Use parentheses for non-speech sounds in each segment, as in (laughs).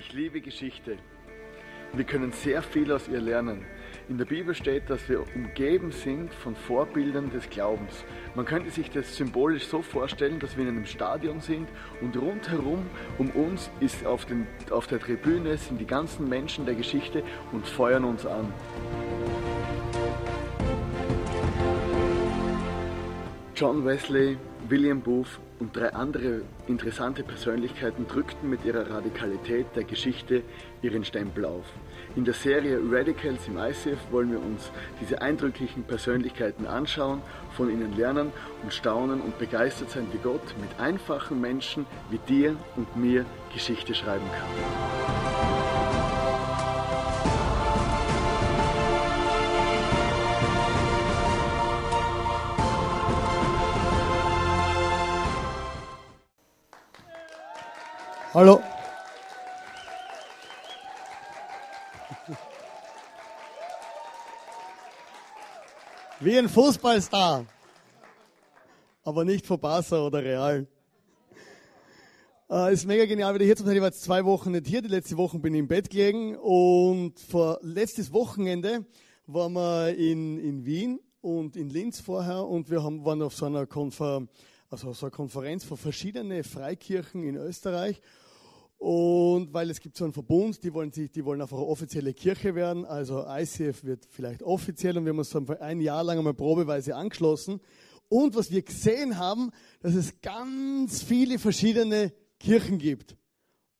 Ich liebe Geschichte. Wir können sehr viel aus ihr lernen. In der Bibel steht, dass wir umgeben sind von Vorbildern des Glaubens. Man könnte sich das symbolisch so vorstellen, dass wir in einem Stadion sind und rundherum um uns ist auf, den, auf der Tribüne sind die ganzen Menschen der Geschichte und feuern uns an. John Wesley, William Booth und drei andere interessante Persönlichkeiten drückten mit ihrer Radikalität der Geschichte ihren Stempel auf. In der Serie Radicals im ICF wollen wir uns diese eindrücklichen Persönlichkeiten anschauen, von ihnen lernen und staunen und begeistert sein, wie Gott mit einfachen Menschen wie dir und mir Geschichte schreiben kann. Hallo. Wie ein Fußballstar. Aber nicht von Barca oder Real. Äh, ist mega genial, wieder hier zu sein. Ich war jetzt zwei Wochen nicht hier. Die letzte Woche bin ich im Bett gelegen. Und vor letztes Wochenende waren wir in, in Wien und in Linz vorher. Und wir haben, waren auf so einer Konfer also so eine Konferenz von verschiedenen Freikirchen in Österreich. Und weil es gibt so einen Verbund, die wollen, sich, die wollen einfach eine offizielle Kirche werden. Also ICF wird vielleicht offiziell und wir haben uns dann ein Jahr lang einmal probeweise angeschlossen. Und was wir gesehen haben, dass es ganz viele verschiedene Kirchen gibt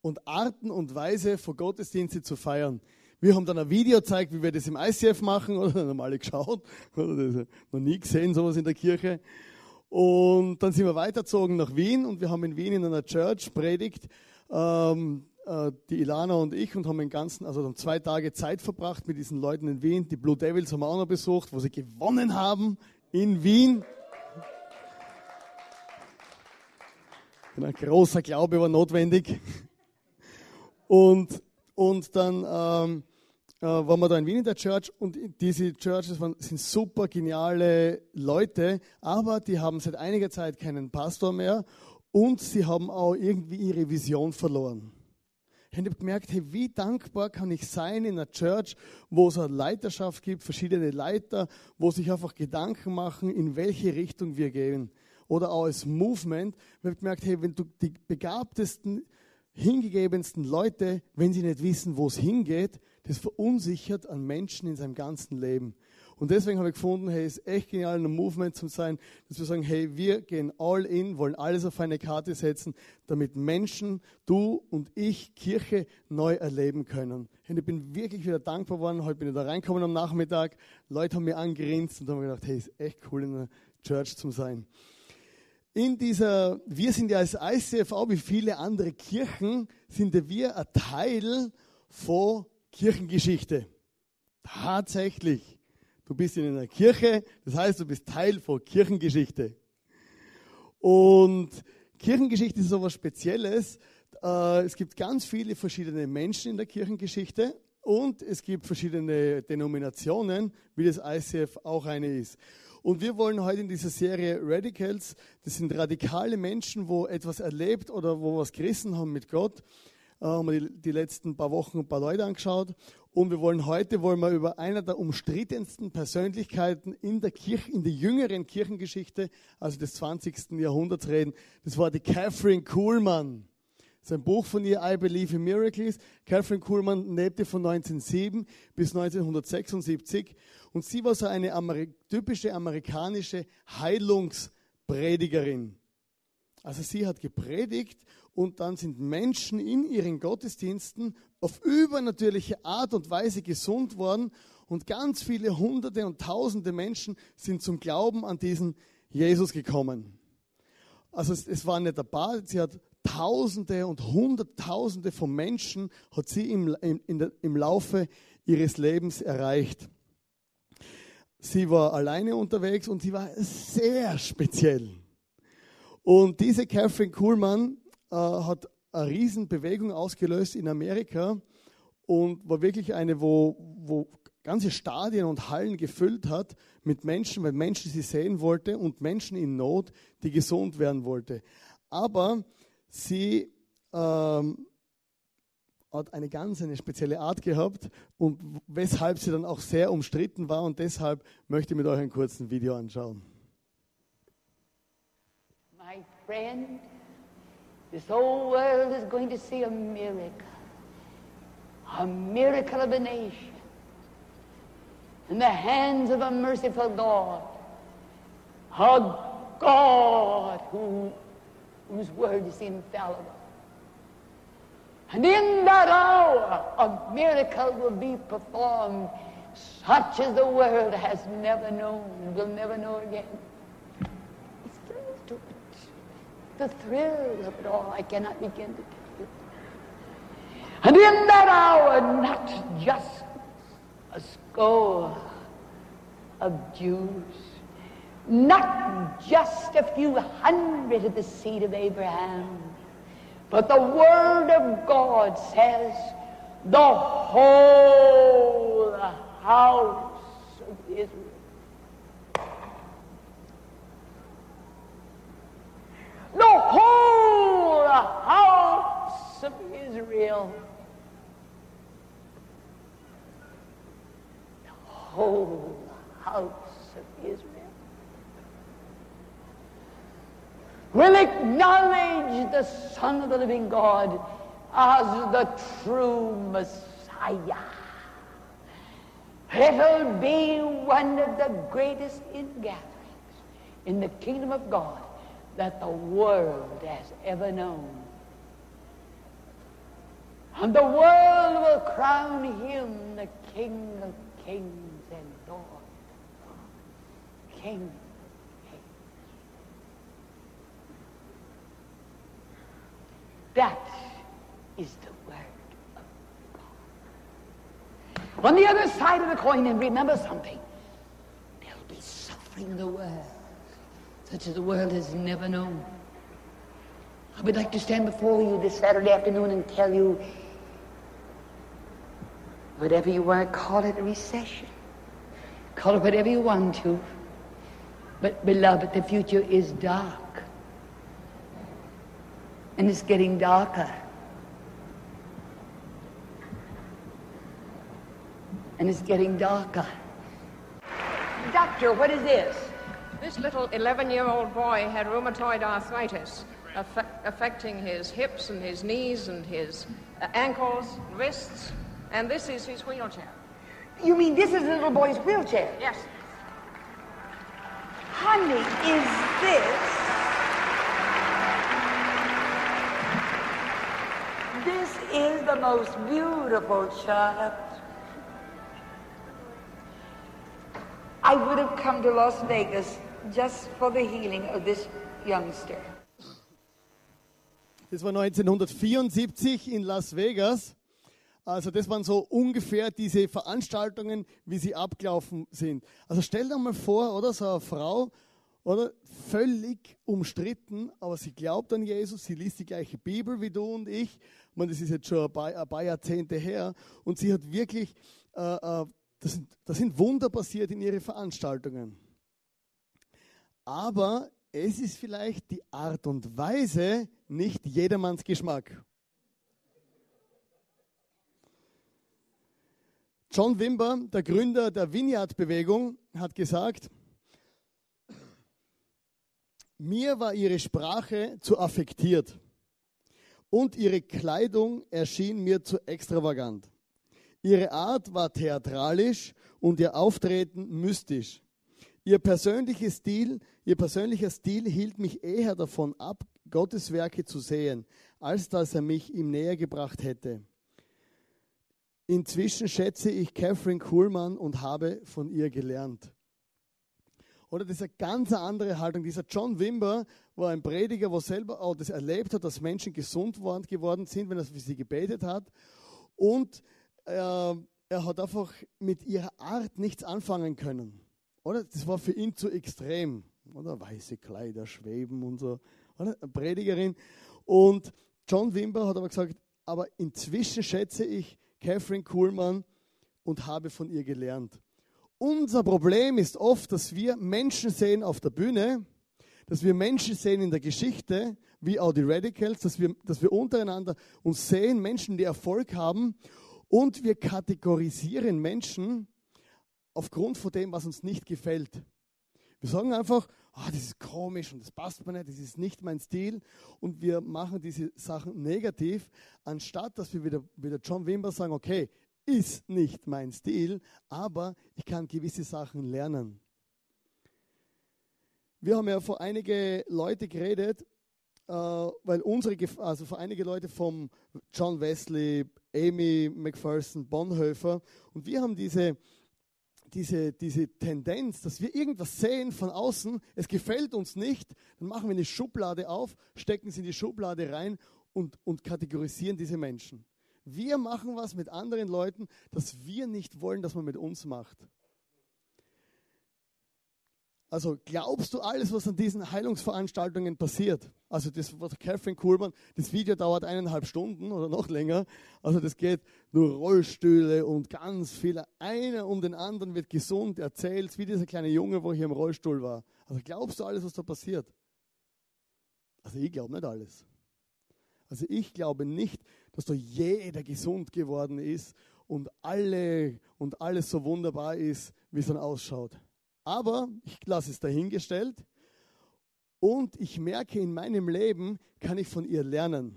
und Arten und Weise von Gottesdienste zu feiern. Wir haben dann ein Video gezeigt, wie wir das im ICF machen, (laughs) oder haben alle geschaut, oder noch nie gesehen, sowas in der Kirche. Und dann sind wir weitergezogen nach Wien und wir haben in Wien in einer Church predigt, ähm, äh, die Ilana und ich, und haben den ganzen, also haben zwei Tage Zeit verbracht mit diesen Leuten in Wien. Die Blue Devils haben wir auch noch besucht, wo sie gewonnen haben in Wien. Ein großer Glaube war notwendig. Und, und dann ähm, äh, waren wir da in Wien in der Church und diese Churches waren, sind super geniale Leute, aber die haben seit einiger Zeit keinen Pastor mehr und sie haben auch irgendwie ihre Vision verloren. Ich habe gemerkt, hey, wie dankbar kann ich sein in einer Church, wo es eine Leiterschaft gibt, verschiedene Leiter, wo sich einfach Gedanken machen, in welche Richtung wir gehen. Oder auch als Movement. Ich habe gemerkt, hey, wenn du die begabtesten, hingegebensten Leute, wenn sie nicht wissen, wo es hingeht, das verunsichert an Menschen in seinem ganzen Leben. Und deswegen habe ich gefunden, hey, es ist echt genial, ein Movement zu sein, dass wir sagen, hey, wir gehen all in, wollen alles auf eine Karte setzen, damit Menschen, du und ich, Kirche neu erleben können. Und ich bin wirklich wieder dankbar geworden. Heute bin ich da reingekommen am Nachmittag. Leute haben mir angerinst und haben gedacht, hey, ist echt cool, in einer Church zu sein. In dieser, wir sind ja als ICFV, wie viele andere Kirchen, sind wir ein Teil von Kirchengeschichte. Tatsächlich. Du bist in einer Kirche, das heißt, du bist Teil von Kirchengeschichte. Und Kirchengeschichte ist so was Spezielles. Äh, es gibt ganz viele verschiedene Menschen in der Kirchengeschichte und es gibt verschiedene Denominationen, wie das ICF auch eine ist. Und wir wollen heute in dieser Serie Radicals, das sind radikale Menschen, wo etwas erlebt oder wo was gerissen haben mit Gott, äh, haben wir die, die letzten paar Wochen ein paar Leute angeschaut. Und wir wollen heute wollen wir über einer der umstrittensten Persönlichkeiten in der Kirche, in der jüngeren Kirchengeschichte, also des 20. Jahrhunderts reden. Das war die Catherine Kuhlmann. Das ist ein Buch von ihr, I Believe in Miracles. Catherine Kuhlmann lebte von 1907 bis 1976 und sie war so eine Ameri typische amerikanische Heilungspredigerin. Also sie hat gepredigt und dann sind Menschen in ihren Gottesdiensten auf übernatürliche Art und Weise gesund worden und ganz viele Hunderte und Tausende Menschen sind zum Glauben an diesen Jesus gekommen. Also es, es war nicht ein paar, sie hat Tausende und Hunderttausende von Menschen hat sie im, im, der, im Laufe ihres Lebens erreicht. Sie war alleine unterwegs und sie war sehr speziell. Und diese Catherine Kuhlmann äh, hat eine Riesenbewegung ausgelöst in Amerika und war wirklich eine, wo, wo ganze Stadien und Hallen gefüllt hat mit Menschen, weil Menschen sie sehen wollte und Menschen in Not, die gesund werden wollte. Aber sie ähm, hat eine ganz eine spezielle Art gehabt und weshalb sie dann auch sehr umstritten war und deshalb möchte ich mit euch einen kurzen Video anschauen. My friend, this whole world is going to see a miracle. A miracle of a nation. In the hands of a merciful God. A God who, whose word is infallible. And in that hour, a miracle will be performed such as the world has never known and will never know again. It's thrills to it. The thrill of it all, I cannot begin to tell you. And in that hour, not just a score of Jews, not just a few hundred of the seed of Abraham, but the Word of God says the whole house of Israel. The whole house of Israel. The whole house of Israel. Will acknowledge the Son of the living God as the true Messiah. It'll be one of the greatest ingatherings in the kingdom of God that the world has ever known. And the world will crown him the King of kings and Lord. King That is the word of God. On the other side of the coin, and remember something, there'll be suffering in the world, such as the world has never known. I would like to stand before you this Saturday afternoon and tell you whatever you want to call it recession. Call it whatever you want to. But, beloved, the future is dark and it's getting darker. And it's getting darker. Doctor, what is this? This little 11 year old boy had rheumatoid arthritis aff- affecting his hips and his knees and his uh, ankles, wrists, and this is his wheelchair. You mean this is the little boy's wheelchair? Yes. Honey, is this This is the most beautiful child. I would have come to Las Vegas just for the healing of this youngster. Das war 1974 in Las Vegas. Also das waren so ungefähr diese Veranstaltungen, wie sie abgelaufen sind. Also stell dir mal vor, oder so eine Frau, oder völlig umstritten, aber sie glaubt an Jesus, sie liest die gleiche Bibel wie du und ich. Ich meine, das ist jetzt schon ein paar, ein paar Jahrzehnte her und sie hat wirklich, äh, äh, das, sind, das sind Wunder passiert in ihren Veranstaltungen. Aber es ist vielleicht die Art und Weise nicht jedermanns Geschmack. John Wimber, der Gründer der Vineyard-Bewegung, hat gesagt, mir war ihre Sprache zu affektiert und ihre Kleidung erschien mir zu extravagant. Ihre Art war theatralisch und ihr Auftreten mystisch. Ihr persönlicher Stil, ihr persönlicher Stil hielt mich eher davon ab, Gottes Werke zu sehen, als dass er mich ihm näher gebracht hätte. Inzwischen schätze ich Catherine Kuhlmann und habe von ihr gelernt. Oder diese ganz andere Haltung. Dieser John Wimber war ein Prediger, der selber auch das erlebt hat, dass Menschen gesund geworden sind, wenn er für sie gebetet hat. Und äh, er hat einfach mit ihrer Art nichts anfangen können. Oder? Das war für ihn zu extrem. Oder? Weiße Kleider schweben und so. Oder? Eine Predigerin. Und John Wimber hat aber gesagt, aber inzwischen schätze ich Catherine Kuhlmann und habe von ihr gelernt. Unser Problem ist oft, dass wir Menschen sehen auf der Bühne, dass wir Menschen sehen in der Geschichte, wie auch die Radicals, dass wir, dass wir untereinander uns sehen, Menschen, die Erfolg haben, und wir kategorisieren Menschen aufgrund von dem, was uns nicht gefällt. Wir sagen einfach, oh, das ist komisch und das passt mir nicht, das ist nicht mein Stil. Und wir machen diese Sachen negativ, anstatt dass wir wieder, wieder John Wimber sagen, okay, ist nicht mein Stil, aber ich kann gewisse Sachen lernen. Wir haben ja vor einige Leute geredet, äh, weil unsere, also vor einige Leute vom John Wesley, Amy McPherson, Bonhoeffer, und wir haben diese, diese, diese Tendenz, dass wir irgendwas sehen von außen, es gefällt uns nicht, dann machen wir eine Schublade auf, stecken sie in die Schublade rein und, und kategorisieren diese Menschen. Wir machen was mit anderen Leuten, das wir nicht wollen, dass man mit uns macht. Also glaubst du alles, was an diesen Heilungsveranstaltungen passiert? Also das was Catherine Kuhlmann, das Video dauert eineinhalb Stunden oder noch länger. Also das geht nur Rollstühle und ganz viele. Einer um den anderen wird gesund erzählt, wie dieser kleine Junge, wo hier im Rollstuhl war. Also glaubst du alles, was da passiert? Also ich glaube nicht alles. Also ich glaube nicht, dass da jeder gesund geworden ist und alle und alles so wunderbar ist, wie es dann ausschaut. Aber ich lasse es dahingestellt und ich merke, in meinem Leben kann ich von ihr lernen.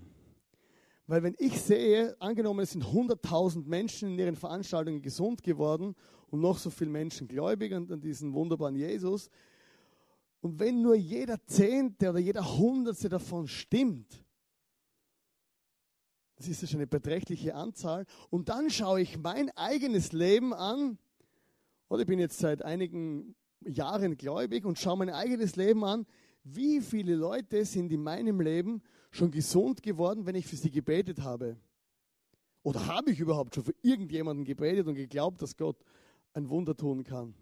Weil wenn ich sehe, angenommen, es sind 100.000 Menschen in ihren Veranstaltungen gesund geworden und noch so viele Menschen gläubig an diesen wunderbaren Jesus. Und wenn nur jeder Zehnte oder jeder Hundertste davon stimmt, das ist ja schon eine beträchtliche Anzahl. Und dann schaue ich mein eigenes Leben an oder ich bin jetzt seit einigen Jahren gläubig und schaue mein eigenes Leben an. Wie viele Leute sind in meinem Leben schon gesund geworden, wenn ich für sie gebetet habe? Oder habe ich überhaupt schon für irgendjemanden gebetet und geglaubt, dass Gott ein Wunder tun kann?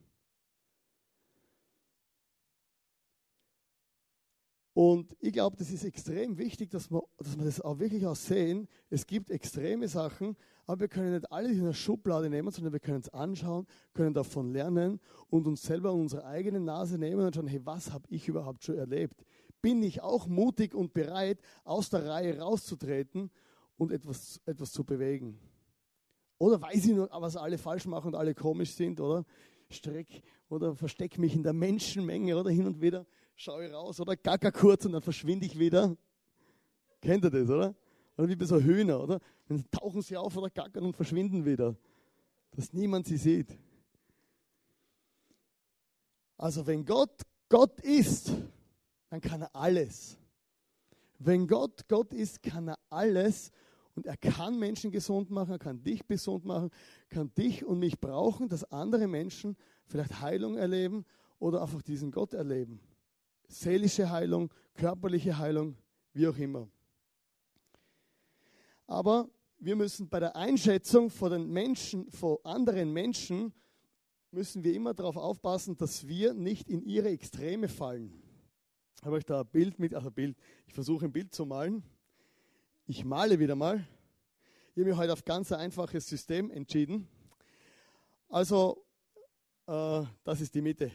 Und ich glaube, das ist extrem wichtig, dass wir, dass wir das auch wirklich auch sehen. Es gibt extreme Sachen, aber wir können nicht alles in eine Schublade nehmen, sondern wir können es anschauen, können davon lernen und uns selber an unsere eigene Nase nehmen und schauen, hey, was habe ich überhaupt schon erlebt? Bin ich auch mutig und bereit, aus der Reihe rauszutreten und etwas, etwas zu bewegen? Oder weiß ich nur, was alle falsch machen und alle komisch sind, oder? Streck oder versteck mich in der Menschenmenge oder hin und wieder schaue ich raus oder gacker kurz und dann verschwinde ich wieder. Kennt ihr das, oder? Oder wie bei so Hühner, oder? Dann tauchen sie auf oder gackern und verschwinden wieder. Dass niemand sie sieht. Also wenn Gott Gott ist, dann kann er alles. Wenn Gott Gott ist, kann er alles. Und er kann Menschen gesund machen, er kann dich gesund machen, kann dich und mich brauchen, dass andere Menschen vielleicht Heilung erleben oder einfach diesen Gott erleben seelische Heilung, körperliche Heilung, wie auch immer. Aber wir müssen bei der Einschätzung von den Menschen, von anderen Menschen, müssen wir immer darauf aufpassen, dass wir nicht in ihre Extreme fallen. Ich habe euch da ein Bild mit, also Bild, ich versuche ein Bild zu malen. Ich male wieder mal. Ich habe mich heute auf ganz ein einfaches System entschieden. Also, äh, das ist die Mitte.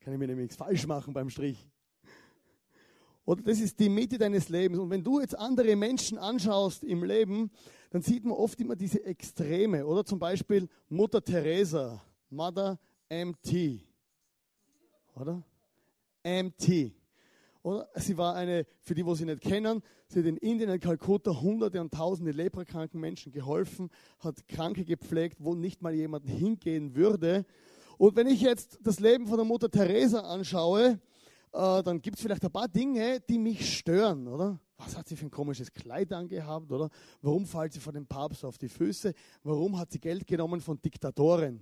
Kann ich mir nämlich nichts falsch machen beim Strich. Oder das ist die Mitte deines Lebens. Und wenn du jetzt andere Menschen anschaust im Leben, dann sieht man oft immer diese Extreme. Oder zum Beispiel Mutter Teresa, Mother MT. Oder? MT. Oder? Sie war eine, für die, wo sie nicht kennen, sie hat in Indien, in Kalkutta, hunderte und tausende leprakranken Menschen geholfen, hat Kranke gepflegt, wo nicht mal jemand hingehen würde. Und wenn ich jetzt das Leben von der Mutter Teresa anschaue, äh, dann gibt es vielleicht ein paar Dinge, die mich stören, oder? Was hat sie für ein komisches Kleid angehabt, oder? Warum fällt sie vor dem Papst auf die Füße? Warum hat sie Geld genommen von Diktatoren?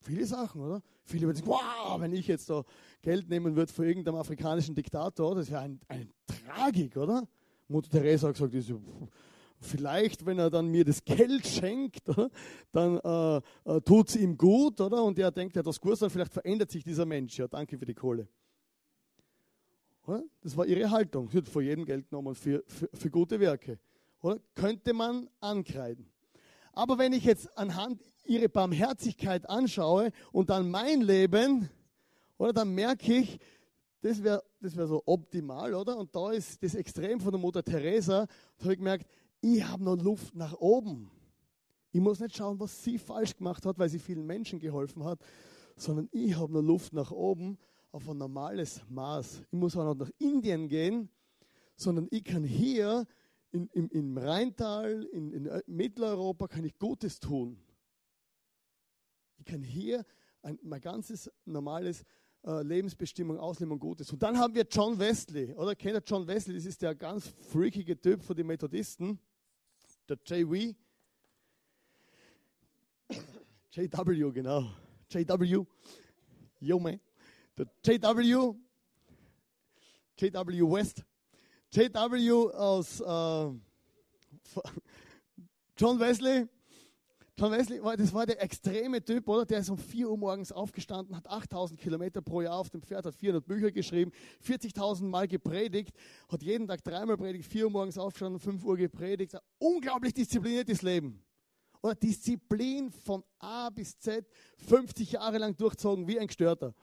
Viele Sachen, oder? Viele würden sagen, wow, wenn ich jetzt so Geld nehmen würde von irgendeinem afrikanischen Diktator, das wäre ein, eine Tragik, oder? Mutter Teresa hat gesagt, diese, vielleicht, wenn er dann mir das Geld schenkt, dann äh, äh, tut es ihm gut, oder? Und er denkt, ja, das gut, dann vielleicht verändert sich dieser Mensch. Ja, danke für die Kohle. Das war ihre Haltung. Sie hat vor jedem Geld genommen für, für, für gute Werke. Oder? Könnte man ankreiden. Aber wenn ich jetzt anhand ihrer Barmherzigkeit anschaue und dann mein Leben, Oder dann merke ich, das wäre das wär so optimal, oder? Und da ist das Extrem von der Mutter Teresa. Da habe ich gemerkt, ich habe noch Luft nach oben. Ich muss nicht schauen, was sie falsch gemacht hat, weil sie vielen Menschen geholfen hat, sondern ich habe noch Luft nach oben auf ein normales Maß. Ich muss auch noch nach Indien gehen, sondern ich kann hier in, im, im Rheintal, in, in Mitteleuropa, kann ich Gutes tun. Ich kann hier ein, mein ganzes normales äh, Lebensbestimmung, Ausleben und Gutes. Und dann haben wir John Wesley, oder? Kennt ihr John Wesley? Das ist der ganz freakige Typ von den Methodisten, JW. JW, genau. JW. Yo, man. Der JW. JW West. JW aus äh, John Wesley. John Wesley, das war der extreme Typ, oder? Der ist um 4 Uhr morgens aufgestanden, hat 8000 Kilometer pro Jahr auf dem Pferd, hat 400 Bücher geschrieben, 40.000 Mal gepredigt, hat jeden Tag dreimal predigt, 4 Uhr morgens aufgestanden, 5 Uhr gepredigt. Unglaublich diszipliniertes Leben. Oder Disziplin von A bis Z, 50 Jahre lang durchzogen wie ein Gestörter.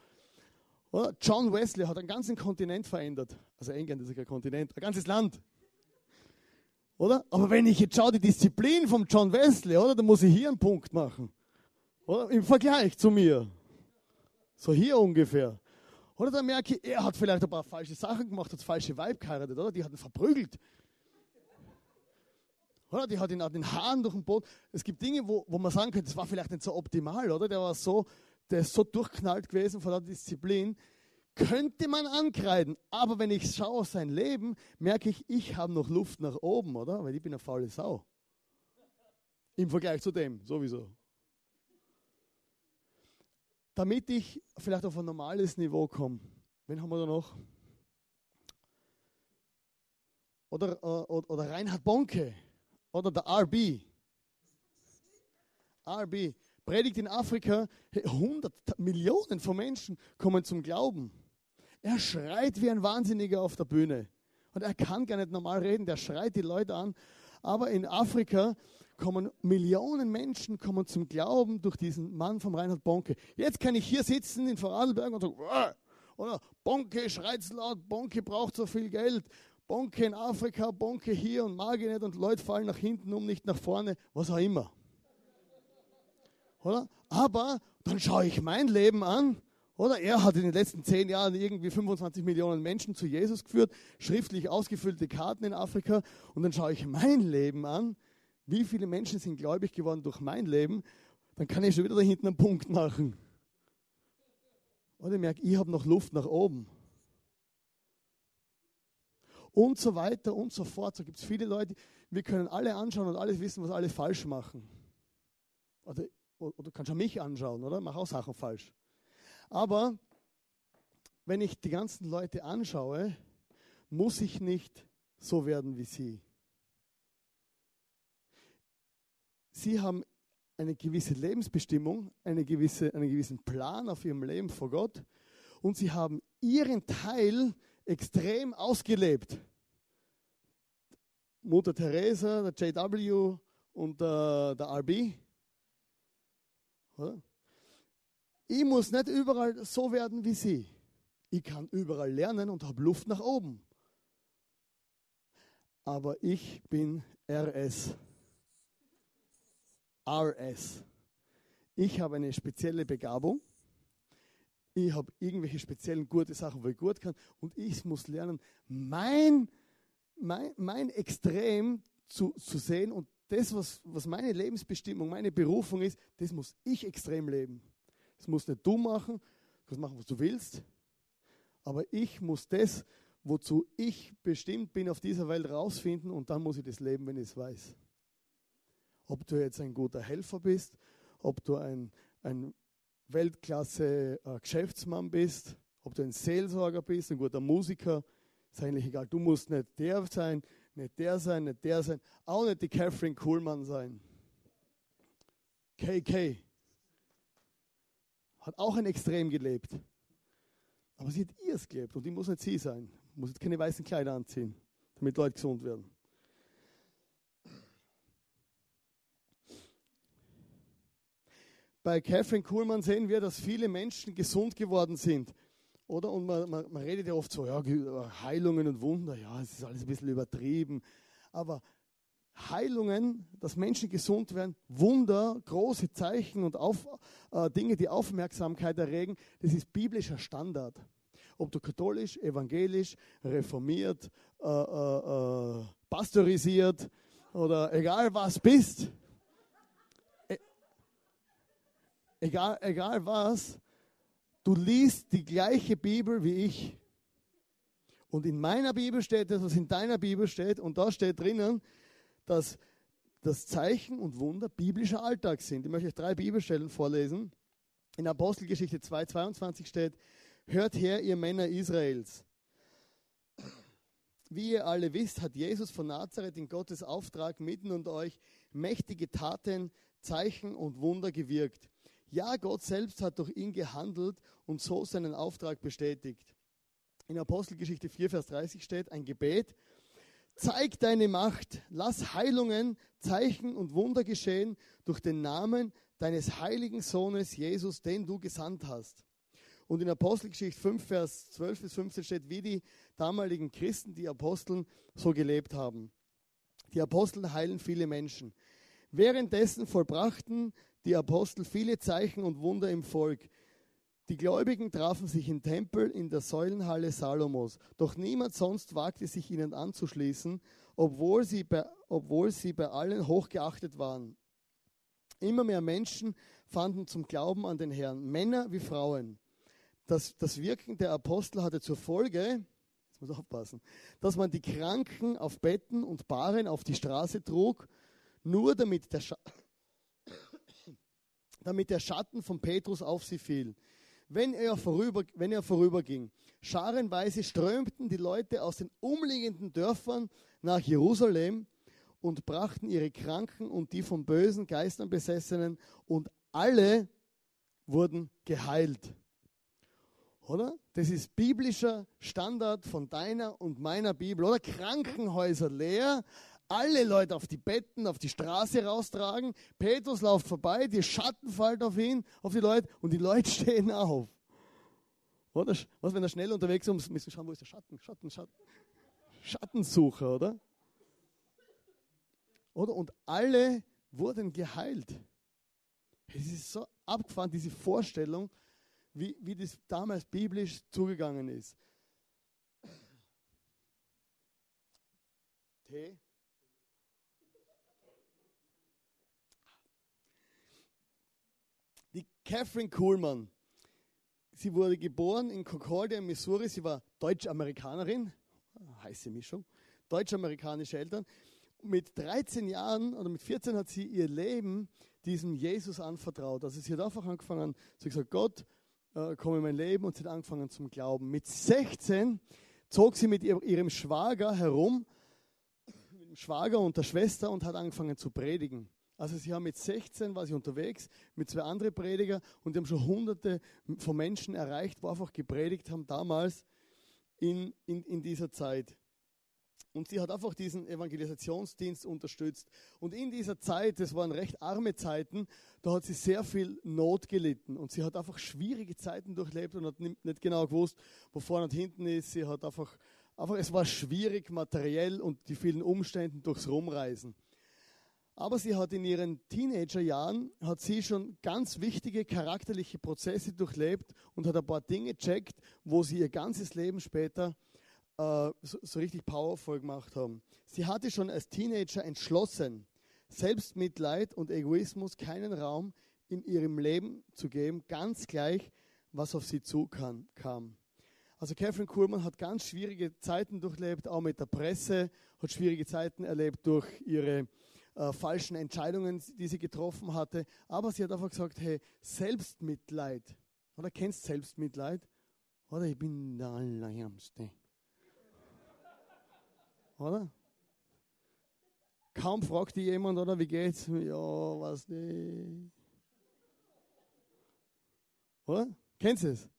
Oder? John Wesley hat einen ganzen Kontinent verändert. Also England ist ja kein Kontinent, ein ganzes Land. Oder? Aber wenn ich jetzt schaue, die Disziplin von John Wesley, oder? Dann muss ich hier einen Punkt machen. Oder? Im Vergleich zu mir. So hier ungefähr. Oder dann merke ich, er hat vielleicht ein paar falsche Sachen gemacht, hat falsche Weib geheiratet, oder? Die hat ihn verprügelt. Oder? Die hat ihn an den Haaren durch den Boden. Es gibt Dinge, wo, wo man sagen könnte, das war vielleicht nicht so optimal, oder? Der war so, der ist so durchknallt gewesen von der Disziplin könnte man ankreiden. Aber wenn ich schaue auf sein Leben, merke ich, ich habe noch Luft nach oben, oder? Weil ich bin eine faule Sau. Im Vergleich zu dem, sowieso. Damit ich vielleicht auf ein normales Niveau komme. Wen haben wir da noch? Oder, äh, oder, oder Reinhard Bonke. Oder der RB. RB. Predigt in Afrika, 100 Millionen von Menschen kommen zum Glauben. Er schreit wie ein Wahnsinniger auf der Bühne. Und er kann gar nicht normal reden, der schreit die Leute an. Aber in Afrika kommen Millionen Menschen kommen zum Glauben durch diesen Mann vom Reinhard Bonke. Jetzt kann ich hier sitzen in Vorarlberg und sagen, oder Bonke schreit laut, Bonke braucht so viel Geld, Bonke in Afrika, Bonke hier und mag ich nicht und Leute fallen nach hinten um, nicht nach vorne, was auch immer. Oder? Aber dann schaue ich mein Leben an oder er hat in den letzten zehn Jahren irgendwie 25 Millionen Menschen zu Jesus geführt, schriftlich ausgefüllte Karten in Afrika. Und dann schaue ich mein Leben an. Wie viele Menschen sind gläubig geworden durch mein Leben? Dann kann ich schon wieder da hinten einen Punkt machen. Oder ich merke, ich habe noch Luft nach oben. Und so weiter und so fort. So gibt es viele Leute, wir können alle anschauen und alles wissen, was alle falsch machen. Oder, oder du kannst auch mich anschauen, oder? Mach auch Sachen falsch. Aber wenn ich die ganzen Leute anschaue, muss ich nicht so werden wie sie. Sie haben eine gewisse Lebensbestimmung, eine gewisse, einen gewissen Plan auf ihrem Leben vor Gott und sie haben ihren Teil extrem ausgelebt. Mutter Teresa, der JW und der, der RB. Oder? Ich muss nicht überall so werden wie sie. Ich kann überall lernen und habe Luft nach oben. Aber ich bin RS. RS. Ich habe eine spezielle Begabung. Ich habe irgendwelche speziellen gute Sachen, wo ich gut kann. Und ich muss lernen, mein, mein, mein Extrem zu, zu sehen. Und das, was, was meine Lebensbestimmung, meine Berufung ist, das muss ich extrem leben. Das musst nicht du machen, du kannst machen, was du willst. Aber ich muss das, wozu ich bestimmt bin, auf dieser Welt rausfinden und dann muss ich das leben, wenn ich es weiß. Ob du jetzt ein guter Helfer bist, ob du ein, ein Weltklasse-Geschäftsmann bist, ob du ein Seelsorger bist, ein guter Musiker, ist eigentlich egal. Du musst nicht der sein, nicht der sein, nicht der sein, auch nicht die Catherine Kuhlmann sein. KK hat auch ein Extrem gelebt. Aber sie hat ihrs gelebt und die muss nicht sie sein. Muss jetzt keine weißen Kleider anziehen, damit Leute gesund werden. Bei Catherine Kuhlmann sehen wir, dass viele Menschen gesund geworden sind. oder? Und man, man, man redet ja oft so, ja, Heilungen und Wunder, ja, es ist alles ein bisschen übertrieben. Aber Heilungen, dass Menschen gesund werden, Wunder, große Zeichen und auf, äh, Dinge, die Aufmerksamkeit erregen, das ist biblischer Standard. Ob du katholisch, evangelisch, reformiert, äh, äh, äh pasteurisiert oder egal was bist, e egal, egal was, du liest die gleiche Bibel wie ich. Und in meiner Bibel steht das, was in deiner Bibel steht, und da steht drinnen, dass das Zeichen und Wunder biblischer Alltag sind. Ich möchte euch drei Bibelstellen vorlesen. In Apostelgeschichte 2,22 steht, Hört her, ihr Männer Israels. Wie ihr alle wisst, hat Jesus von Nazareth in Gottes Auftrag mitten unter euch mächtige Taten, Zeichen und Wunder gewirkt. Ja, Gott selbst hat durch ihn gehandelt und so seinen Auftrag bestätigt. In Apostelgeschichte 4, Vers 30 steht ein Gebet, Zeig deine Macht, lass Heilungen, Zeichen und Wunder geschehen durch den Namen deines heiligen Sohnes Jesus, den du gesandt hast. Und in Apostelgeschichte 5, Vers 12 bis 15 steht, wie die damaligen Christen, die Aposteln, so gelebt haben. Die Apostel heilen viele Menschen. Währenddessen vollbrachten die Apostel viele Zeichen und Wunder im Volk. Die Gläubigen trafen sich im Tempel in der Säulenhalle Salomos, doch niemand sonst wagte sich ihnen anzuschließen, obwohl sie bei, obwohl sie bei allen hochgeachtet waren. Immer mehr Menschen fanden zum Glauben an den Herrn, Männer wie Frauen. Das, das Wirken der Apostel hatte zur Folge, jetzt muss aufpassen, dass man die Kranken auf Betten und Baren auf die Straße trug, nur damit der, Scha (coughs) damit der Schatten von Petrus auf sie fiel wenn er, vorüber, wenn er vorüberging. Scharenweise strömten die Leute aus den umliegenden Dörfern nach Jerusalem und brachten ihre Kranken und die von bösen Geistern besessenen und alle wurden geheilt. Oder? Das ist biblischer Standard von deiner und meiner Bibel. Oder Krankenhäuser leer, alle Leute auf die Betten, auf die Straße raustragen. Petrus läuft vorbei, die Schatten fallen auf ihn, auf die Leute und die Leute (laughs) stehen auf. Oder? Was, wenn er schnell unterwegs ist, müssen wir schauen, wo ist der Schatten? Schatten, Schatten. Schattensucher, oder? Oder? Und alle wurden geheilt. Es ist so abgefahren, diese Vorstellung, wie, wie das damals biblisch zugegangen ist. Tee. Die Catherine Kuhlmann, sie wurde geboren in Concordia, Missouri. Sie war Deutsch-Amerikanerin, heiße Mischung, deutsch-amerikanische Eltern. Mit 13 Jahren oder mit 14 hat sie ihr Leben diesem Jesus anvertraut. Also sie hat einfach angefangen, sie hat gesagt, Gott, äh, komm in mein Leben und sie hat angefangen zum Glauben. Mit 16 zog sie mit ihrem Schwager herum, mit dem Schwager und der Schwester und hat angefangen zu predigen. Also sie haben mit 16 war sie unterwegs mit zwei anderen Prediger und die haben schon hunderte von Menschen erreicht, wo einfach gepredigt haben damals in, in, in dieser Zeit. Und sie hat einfach diesen Evangelisationsdienst unterstützt. Und in dieser Zeit, das waren recht arme Zeiten, da hat sie sehr viel Not gelitten. Und sie hat einfach schwierige Zeiten durchlebt und hat nicht genau gewusst, wo vorne und hinten ist. Sie hat einfach, einfach, es war schwierig materiell und die vielen Umstände durchs Rumreisen. Aber sie hat in ihren Teenagerjahren, hat sie schon ganz wichtige charakterliche Prozesse durchlebt und hat ein paar Dinge checkt, wo sie ihr ganzes Leben später äh, so, so richtig powerful gemacht haben. Sie hatte schon als Teenager entschlossen, Selbstmitleid und Egoismus keinen Raum in ihrem Leben zu geben, ganz gleich, was auf sie zukam. Also Catherine Kuhlmann hat ganz schwierige Zeiten durchlebt, auch mit der Presse, hat schwierige Zeiten erlebt durch ihre äh, falschen Entscheidungen, die sie getroffen hatte. Aber sie hat einfach gesagt, hey, Selbstmitleid. Oder kennst Selbstmitleid? Oder ich bin der Allerärmste. Oder? Kaum fragt dich jemand, oder wie geht's? Ja, was nicht. Oder? Kennst du es?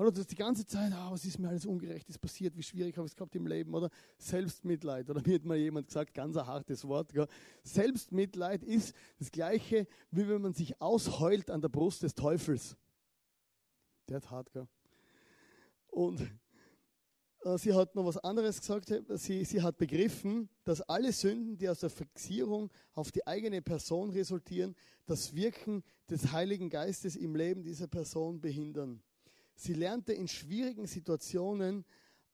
Oder du hast die ganze Zeit, ah, was ist mir alles Ungerechtes passiert, wie schwierig habe ich es gehabt im Leben, oder Selbstmitleid. Oder mir hat mal jemand gesagt, ganz ein hartes Wort. Gell? Selbstmitleid ist das Gleiche, wie wenn man sich ausheult an der Brust des Teufels. Der hat hart, gell? Und äh, sie hat noch was anderes gesagt. Sie, sie hat begriffen, dass alle Sünden, die aus der Fixierung auf die eigene Person resultieren, das Wirken des Heiligen Geistes im Leben dieser Person behindern. Sie lernte in schwierigen Situationen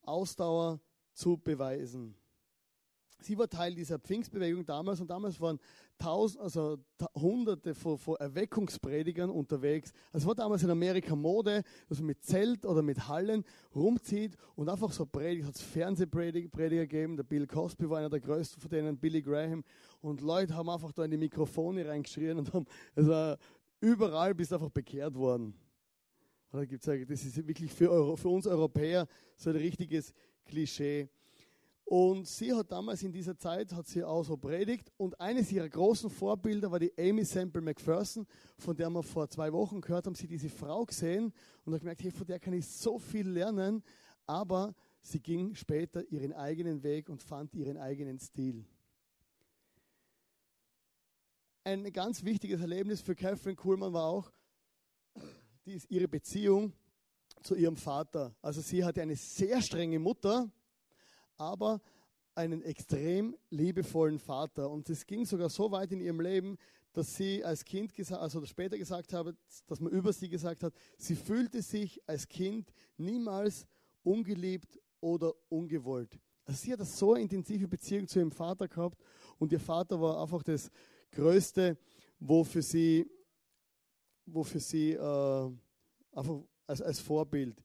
Ausdauer zu beweisen. Sie war Teil dieser Pfingstbewegung damals und damals waren tausend, also hunderte von, von Erweckungspredigern unterwegs. Also es war damals in Amerika Mode, dass man mit Zelt oder mit Hallen rumzieht und einfach so predigt. Hat es Fernsehprediger gegeben, der Bill Cosby war einer der größten von denen, Billy Graham. Und Leute haben einfach da in die Mikrofone reingeschrien und haben, also überall bist einfach bekehrt worden. Und da gibt's, das ist wirklich für, Euro, für uns Europäer so ein richtiges Klischee. Und sie hat damals in dieser Zeit, hat sie auch so predigt und eines ihrer großen Vorbilder war die Amy Semple McPherson, von der wir vor zwei Wochen gehört haben, sie diese Frau gesehen und hat gemerkt, hey, von der kann ich so viel lernen, aber sie ging später ihren eigenen Weg und fand ihren eigenen Stil. Ein ganz wichtiges Erlebnis für Catherine Kuhlmann war auch die ist ihre Beziehung zu ihrem Vater. Also sie hatte eine sehr strenge Mutter, aber einen extrem liebevollen Vater. Und es ging sogar so weit in ihrem Leben, dass sie als Kind, gesagt, also später gesagt habe, dass man über sie gesagt hat, sie fühlte sich als Kind niemals ungeliebt oder ungewollt. Also sie hat eine so intensive Beziehung zu ihrem Vater gehabt und ihr Vater war einfach das Größte, wo für sie, wo für sie äh, einfach als, als Vorbild.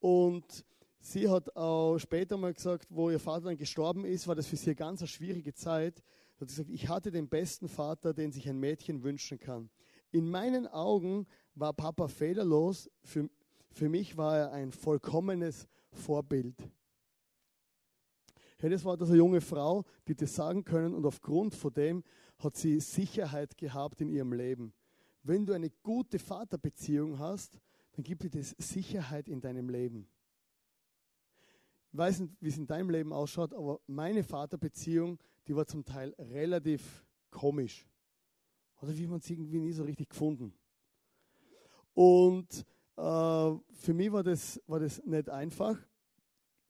Und Sie hat auch später mal gesagt, wo ihr Vater dann gestorben ist, war das für sie eine ganz schwierige Zeit. Sie hat gesagt, ich hatte den besten Vater, den sich ein Mädchen wünschen kann. In meinen Augen war Papa fehlerlos. Für, für mich war er ein vollkommenes Vorbild. Ja, das war das eine junge Frau, die das sagen können und aufgrund von dem hat sie Sicherheit gehabt in ihrem Leben. Wenn du eine gute Vaterbeziehung hast, dann gibt dir das Sicherheit in deinem Leben. Ich weiß nicht, wie es in deinem Leben ausschaut, aber meine Vaterbeziehung, die war zum Teil relativ komisch. Oder wie man es irgendwie nie so richtig gefunden. Und äh, für mich war das, war das nicht einfach.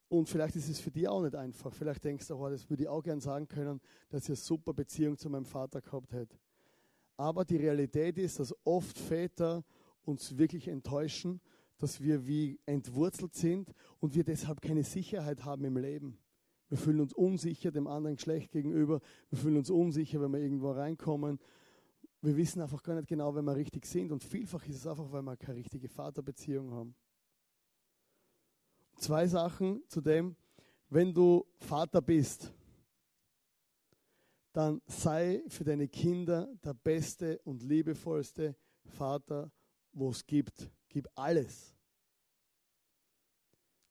Und vielleicht ist es für dich auch nicht einfach. Vielleicht denkst du, oh, das würde ich auch gern sagen können, dass ich eine super Beziehung zu meinem Vater gehabt hätte. Aber die Realität ist, dass oft Väter uns wirklich enttäuschen dass wir wie entwurzelt sind und wir deshalb keine Sicherheit haben im Leben. Wir fühlen uns unsicher dem anderen Geschlecht gegenüber. Wir fühlen uns unsicher, wenn wir irgendwo reinkommen. Wir wissen einfach gar nicht genau, wenn wir richtig sind. Und vielfach ist es einfach, weil wir keine richtige Vaterbeziehung haben. Zwei Sachen zu dem, wenn du Vater bist, dann sei für deine Kinder der beste und liebevollste Vater, wo es gibt. Gib alles.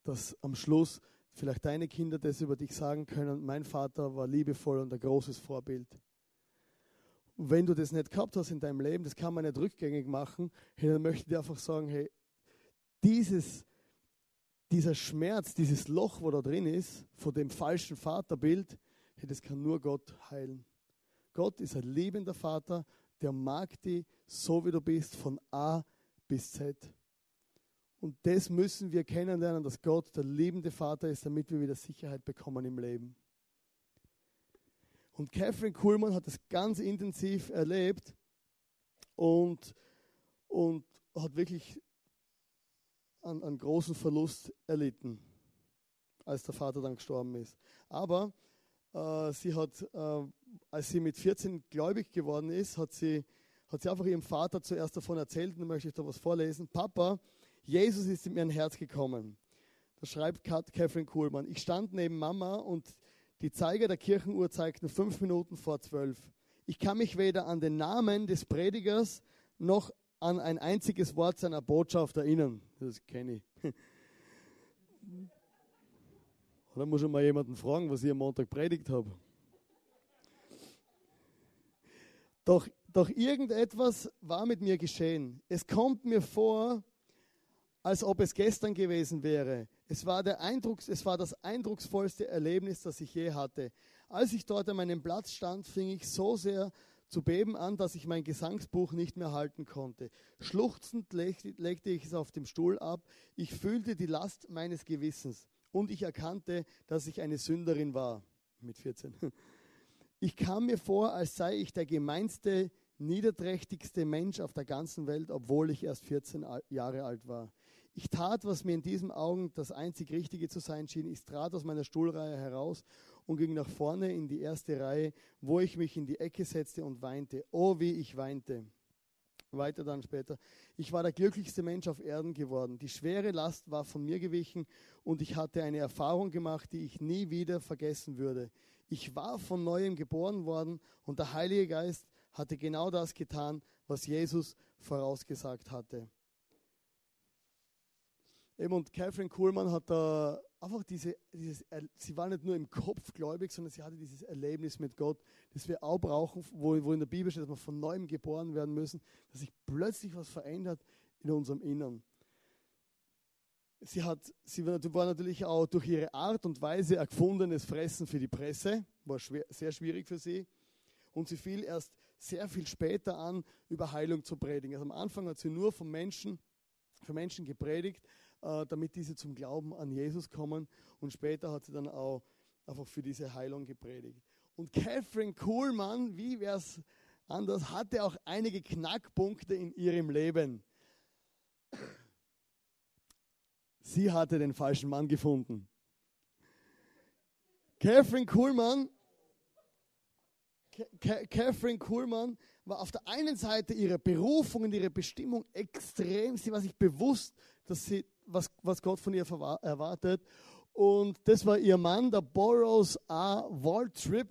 Dass am Schluss vielleicht deine Kinder das über dich sagen können, mein Vater war liebevoll und ein großes Vorbild. Wenn du das nicht gehabt hast in deinem Leben, das kann man nicht rückgängig machen, dann möchte ich dir einfach sagen, hey, dieses, dieser Schmerz, dieses Loch, wo da drin ist, von dem falschen Vaterbild, hey, das kann nur Gott heilen. Gott ist ein liebender Vater, der mag dich so wie du bist, von A bis Z. Und das müssen wir kennenlernen, dass Gott der liebende Vater ist, damit wir wieder Sicherheit bekommen im Leben. Und Catherine Kuhlmann hat das ganz intensiv erlebt und, und hat wirklich einen, einen großen Verlust erlitten, als der Vater dann gestorben ist. Aber sie hat, äh, als sie mit 14 gläubig geworden ist, hat sie hat sie einfach ihrem Vater zuerst davon erzählt und möchte ich da was vorlesen. Papa, Jesus ist in mein Herz gekommen. Da schreibt Catherine Kuhlmann. Ich stand neben Mama und die Zeiger der Kirchenuhr zeigten fünf Minuten vor zwölf. Ich kann mich weder an den Namen des Predigers noch an ein einziges Wort seiner Botschaft erinnern. Das kenne ich. Oder muss ich mal jemanden fragen, was ich am Montag predigt habe? Doch doch irgendetwas war mit mir geschehen. Es kommt mir vor, als ob es gestern gewesen wäre. Es war, der Eindrucks, es war das eindrucksvollste Erlebnis, das ich je hatte. Als ich dort an meinem Platz stand, fing ich so sehr zu beben an, dass ich mein Gesangsbuch nicht mehr halten konnte. Schluchzend legte ich es auf dem Stuhl ab. Ich fühlte die Last meines Gewissens und ich erkannte, dass ich eine Sünderin war. Mit 14. (laughs) Ich kam mir vor, als sei ich der gemeinste, niederträchtigste Mensch auf der ganzen Welt, obwohl ich erst 14 Jahre alt war. Ich tat, was mir in diesem Augen das einzig Richtige zu sein schien. Ich trat aus meiner Stuhlreihe heraus und ging nach vorne in die erste Reihe, wo ich mich in die Ecke setzte und weinte. Oh, wie ich weinte. Weiter dann später. Ich war der glücklichste Mensch auf Erden geworden. Die schwere Last war von mir gewichen und ich hatte eine Erfahrung gemacht, die ich nie wieder vergessen würde. Ich war von neuem geboren worden und der Heilige Geist hatte genau das getan, was Jesus vorausgesagt hatte. Eben und Catherine Kuhlmann hat da einfach diese, dieses, sie war nicht nur im Kopf gläubig, sondern sie hatte dieses Erlebnis mit Gott, das wir auch brauchen, wo, wo in der Bibel steht, dass wir von neuem geboren werden müssen, dass sich plötzlich was verändert in unserem Innern. Sie, hat, sie war natürlich auch durch ihre Art und Weise ein gefundenes Fressen für die Presse, war schwer, sehr schwierig für sie. Und sie fiel erst sehr viel später an, über Heilung zu predigen. Also am Anfang hat sie nur von Menschen, für Menschen gepredigt, äh, damit diese zum Glauben an Jesus kommen. Und später hat sie dann auch einfach für diese Heilung gepredigt. Und Catherine Kuhlmann, wie wäre es anders, hatte auch einige Knackpunkte in ihrem Leben. Sie hatte den falschen Mann gefunden. Catherine Kuhlmann, Catherine Kuhlmann war auf der einen Seite ihre Berufung und ihre Bestimmung extrem. Sie war sich bewusst, dass sie was, was Gott von ihr erwartet. Und das war ihr Mann, der Boros A. Waltrip.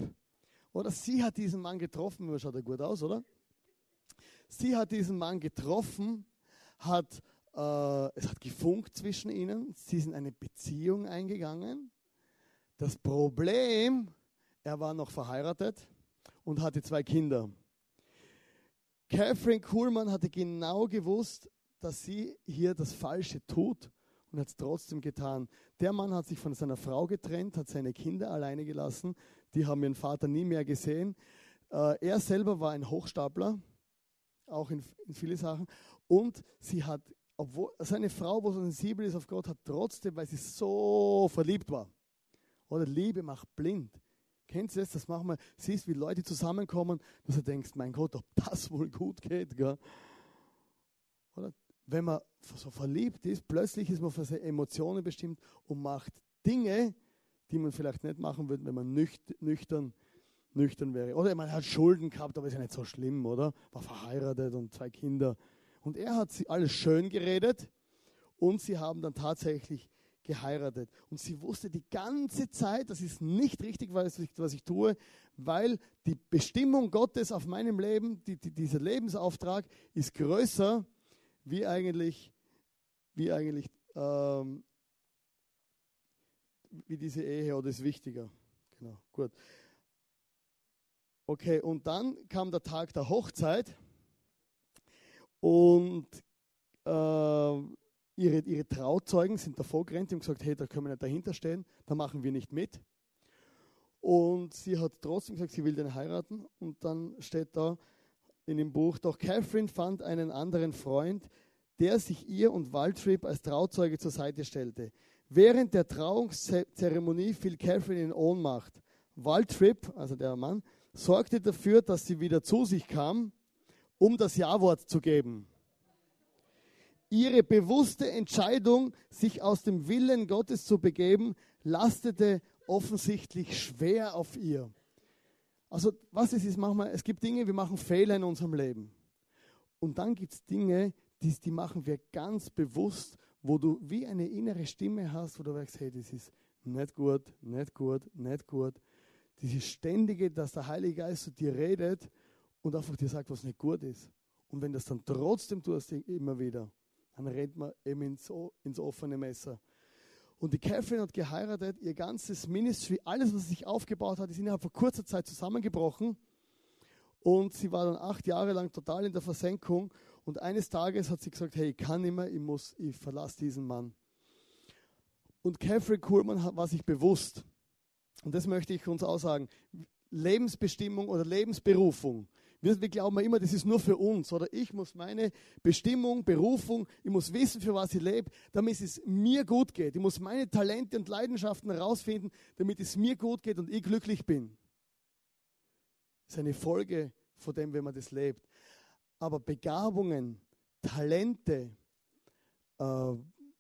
Oder sie hat diesen Mann getroffen. Schaut er gut aus, oder? Sie hat diesen Mann getroffen, hat, äh, es hat gefunkt zwischen ihnen. Sie sind eine Beziehung eingegangen. Das Problem, er war noch verheiratet und hatte zwei Kinder. Catherine Kuhlmann hatte genau gewusst, dass sie hier das Falsche tut und hat es trotzdem getan. Der Mann hat sich von seiner Frau getrennt, hat seine Kinder alleine gelassen. Die haben ihren Vater nie mehr gesehen. Äh, er selber war ein Hochstapler, auch in, in viele Sachen. Und sie hat, obwohl seine Frau, wo so sensibel ist auf Gott, hat trotzdem, weil sie so verliebt war. Oder Liebe macht blind. Kennst du das? Das machen wir, siehst, wie Leute zusammenkommen, dass du denkst, mein Gott, ob das wohl gut geht. Gell? Oder wenn man so verliebt ist, plötzlich ist man für seine Emotionen bestimmt und macht Dinge, die man vielleicht nicht machen würde, wenn man nüchtern, nüchtern wäre. Oder man hat Schulden gehabt, aber ist ja nicht so schlimm, oder? War verheiratet und zwei Kinder. Und er hat sie alles schön geredet und sie haben dann tatsächlich geheiratet. Und sie wusste die ganze Zeit, das ist nicht richtig, was ich, was ich tue, weil die Bestimmung Gottes auf meinem Leben, die, die, dieser Lebensauftrag ist größer wie eigentlich, wie eigentlich, ähm, wie diese Ehe oder ist wichtiger. Genau, gut. Okay, und dann kam der Tag der Hochzeit und äh, ihre, ihre Trauzeugen sind davor gerannt und gesagt, hey, da können wir nicht dahinter stehen, da machen wir nicht mit. Und sie hat trotzdem gesagt, sie will den heiraten. Und dann steht da, in dem Buch, doch Catherine fand einen anderen Freund, der sich ihr und Waltrip als Trauzeuge zur Seite stellte. Während der Trauungszeremonie fiel Catherine in Ohnmacht. Waltrip, also der Mann, sorgte dafür, dass sie wieder zu sich kam, um das Ja-Wort zu geben. Ihre bewusste Entscheidung, sich aus dem Willen Gottes zu begeben, lastete offensichtlich schwer auf ihr. Also was es ist, manchmal, es gibt Dinge, wir machen Fehler in unserem Leben. Und dann gibt es Dinge, die, die machen wir ganz bewusst, wo du wie eine innere Stimme hast, wo du sagst, hey, das ist nicht gut, nicht gut, nicht gut. Dieses ständige, dass der Heilige Geist zu dir redet und einfach dir sagt, was nicht gut ist. Und wenn das dann trotzdem tust, immer wieder, dann rennt man eben ins, ins offene Messer. Und die Catherine hat geheiratet, ihr ganzes Ministry, alles, was sich aufgebaut hat, ist innerhalb von kurzer Zeit zusammengebrochen. Und sie war dann acht Jahre lang total in der Versenkung. Und eines Tages hat sie gesagt, hey, ich kann nicht mehr, ich muss, ich verlasse diesen Mann. Und Catherine Kuhlmann war sich bewusst, und das möchte ich uns auch sagen, Lebensbestimmung oder Lebensberufung Wir, wir glauben immer, das ist nur für uns. Oder ich muss meine Bestimmung, Berufung, ich muss wissen, für was ich lebe, damit es mir gut geht. Ich muss meine Talente und Leidenschaften herausfinden, damit es mir gut geht und ich glücklich bin. Das ist eine Folge von dem, wenn man das lebt. Aber Begabungen, Talente, äh,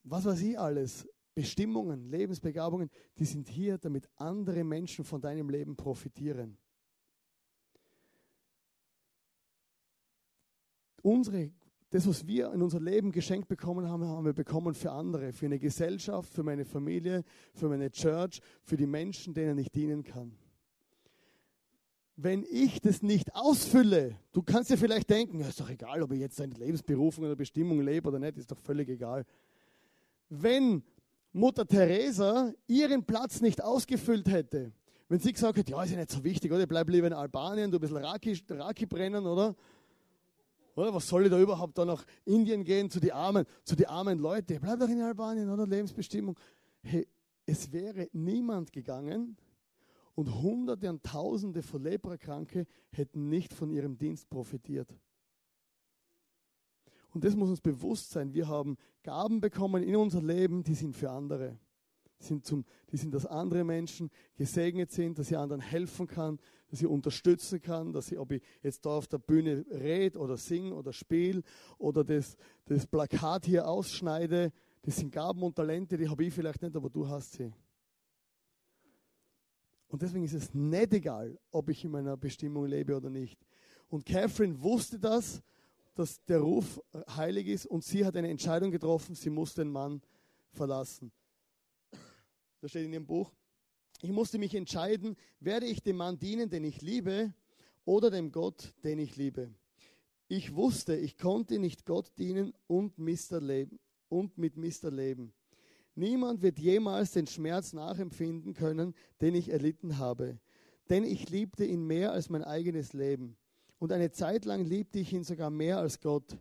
was weiß ich alles, Bestimmungen, Lebensbegabungen, die sind hier, damit andere Menschen von deinem Leben profitieren. Unsere, das, was wir in unser Leben geschenkt bekommen haben, haben wir bekommen für andere, für eine Gesellschaft, für meine Familie, für meine Church, für die Menschen, denen ich dienen kann. Wenn ich das nicht ausfülle, du kannst dir vielleicht denken, ja, ist doch egal, ob ich jetzt eine Lebensberufung oder Bestimmung lebe oder nicht, ist doch völlig egal. Wenn Mutter Teresa ihren Platz nicht ausgefüllt hätte, wenn sie gesagt hätte, ja, ist ja nicht so wichtig, oder? Ich bleib lieber in Albanien, du ein Raki, Raki brennen, oder? Oder was soll ich da überhaupt da nach Indien gehen zu den armen, zu die armen Leute? Bleib doch in Albanien, oder? Lebensbestimmung. Hey, es wäre niemand gegangen und Hunderte und Tausende von Leprakranke hätten nicht von ihrem Dienst profitiert. Und das muss uns bewusst sein. Wir haben Gaben bekommen in unser Leben, die sind für andere. Die sind, zum, die sind, dass andere Menschen gesegnet sind, dass ich anderen helfen kann, dass ich unterstützen kann, dass ich, ob ich jetzt da auf der Bühne rede oder singe oder spiele oder das, das Plakat hier ausschneide, das sind Gaben und Talente, die habe ich vielleicht nicht, aber du hast sie. Und deswegen ist es nicht egal, ob ich in meiner Bestimmung lebe oder nicht. Und Catherine wusste das dass der Ruf heilig ist und sie hat eine Entscheidung getroffen, sie muss den Mann verlassen. Da steht in ihrem Buch, ich musste mich entscheiden, werde ich dem Mann dienen, den ich liebe, oder dem Gott, den ich liebe. Ich wusste, ich konnte nicht Gott dienen und, Mister leben, und mit Mister leben. Niemand wird jemals den Schmerz nachempfinden können, den ich erlitten habe, denn ich liebte ihn mehr als mein eigenes Leben. Und eine Zeit lang liebte ich ihn sogar mehr als Gott.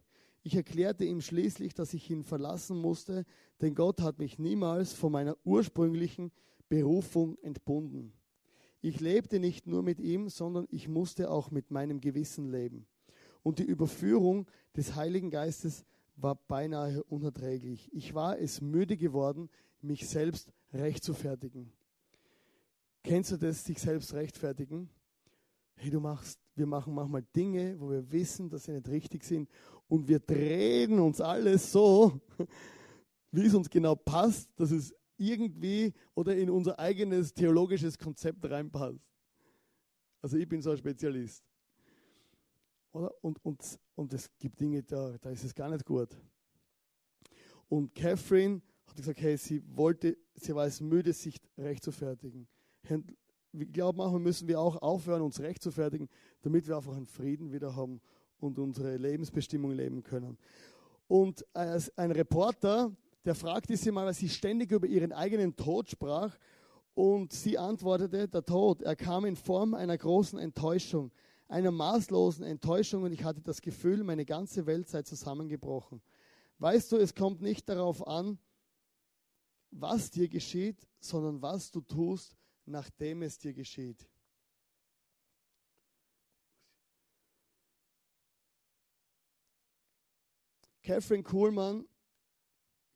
Ich erklärte ihm schließlich, dass ich ihn verlassen musste, denn Gott hat mich niemals von meiner ursprünglichen Berufung entbunden. Ich lebte nicht nur mit ihm, sondern ich musste auch mit meinem Gewissen leben. Und die Überführung des Heiligen Geistes war beinahe unerträglich. Ich war es müde geworden, mich selbst rechtfertigen. Kennst du das, sich selbst rechtfertigen? Hey, du machst wir machen manchmal Dinge, wo wir wissen, dass sie nicht richtig sind und wir drehen uns alles so, (laughs) wie es uns genau passt, dass es irgendwie oder in unser eigenes theologisches Konzept reinpasst. Also ich bin so ein Spezialist. Oder? Und, und, und es gibt Dinge, da, da ist es gar nicht gut. Und Catherine hat gesagt, hey, sie wollte, sie war es müde, sich recht zu fertigen ich glaube, manchmal müssen wir auch aufhören, uns recht zu fertigen, damit wir einfach einen Frieden wieder haben und unsere Lebensbestimmung leben können. Und ein Reporter, der fragte sie mal, weil sie ständig über ihren eigenen Tod sprach, und sie antwortete, der Tod, er kam in Form einer großen Enttäuschung, einer maßlosen Enttäuschung, und ich hatte das Gefühl, meine ganze Welt sei zusammengebrochen. Weißt du, es kommt nicht darauf an, was dir geschieht, sondern was du tust, nachdem es dir geschieht. Catherine Kuhlmann